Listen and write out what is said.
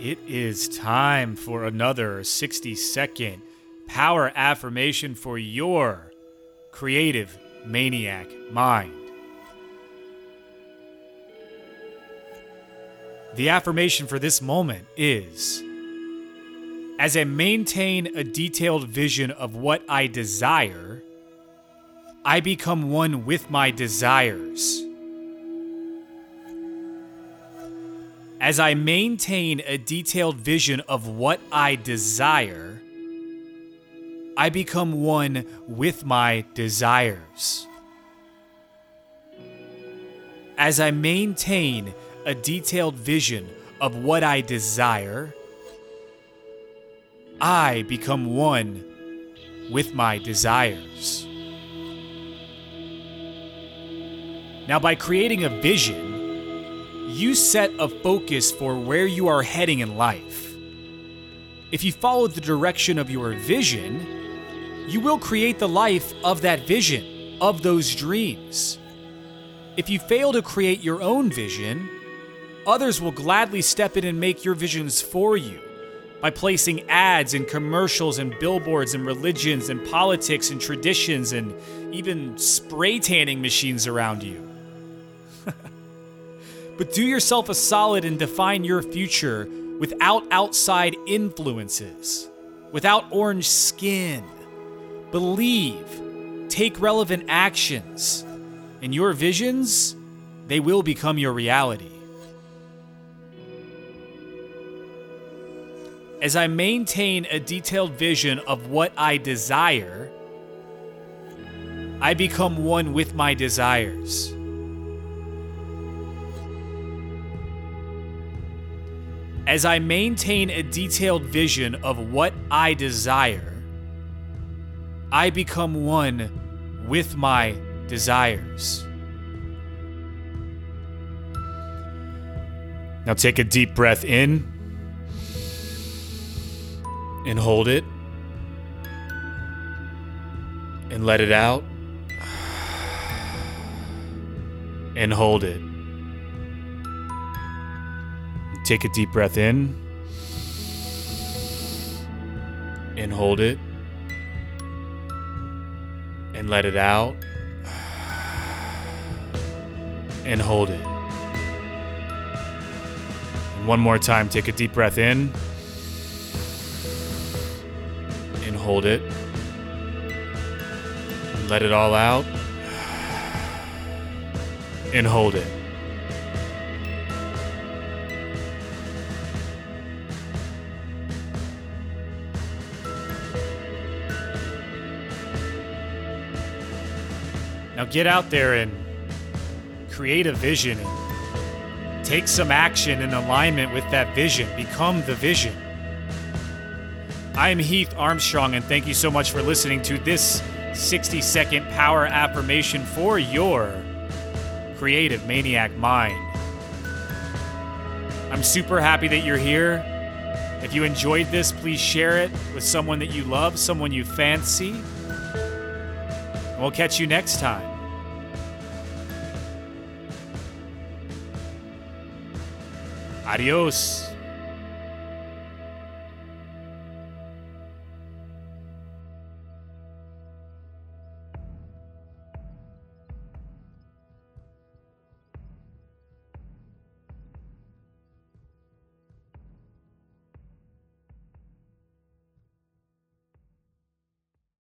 It is time for another 60 second power affirmation for your creative maniac mind. The affirmation for this moment is As I maintain a detailed vision of what I desire, I become one with my desires. As I maintain a detailed vision of what I desire, I become one with my desires. As I maintain a detailed vision of what I desire, I become one with my desires. Now, by creating a vision, you set a focus for where you are heading in life. If you follow the direction of your vision, you will create the life of that vision, of those dreams. If you fail to create your own vision, others will gladly step in and make your visions for you by placing ads and commercials and billboards and religions and politics and traditions and even spray tanning machines around you. But do yourself a solid and define your future without outside influences, without orange skin. Believe, take relevant actions, and your visions, they will become your reality. As I maintain a detailed vision of what I desire, I become one with my desires. As I maintain a detailed vision of what I desire, I become one with my desires. Now take a deep breath in and hold it and let it out and hold it. Take a deep breath in and hold it and let it out and hold it. And one more time, take a deep breath in and hold it. And let it all out and hold it. Now get out there and create a vision and take some action in alignment with that vision. Become the vision. I am Heath Armstrong, and thank you so much for listening to this 60 second power affirmation for your creative maniac mind. I'm super happy that you're here. If you enjoyed this, please share it with someone that you love, someone you fancy. We'll catch you next time. Adios.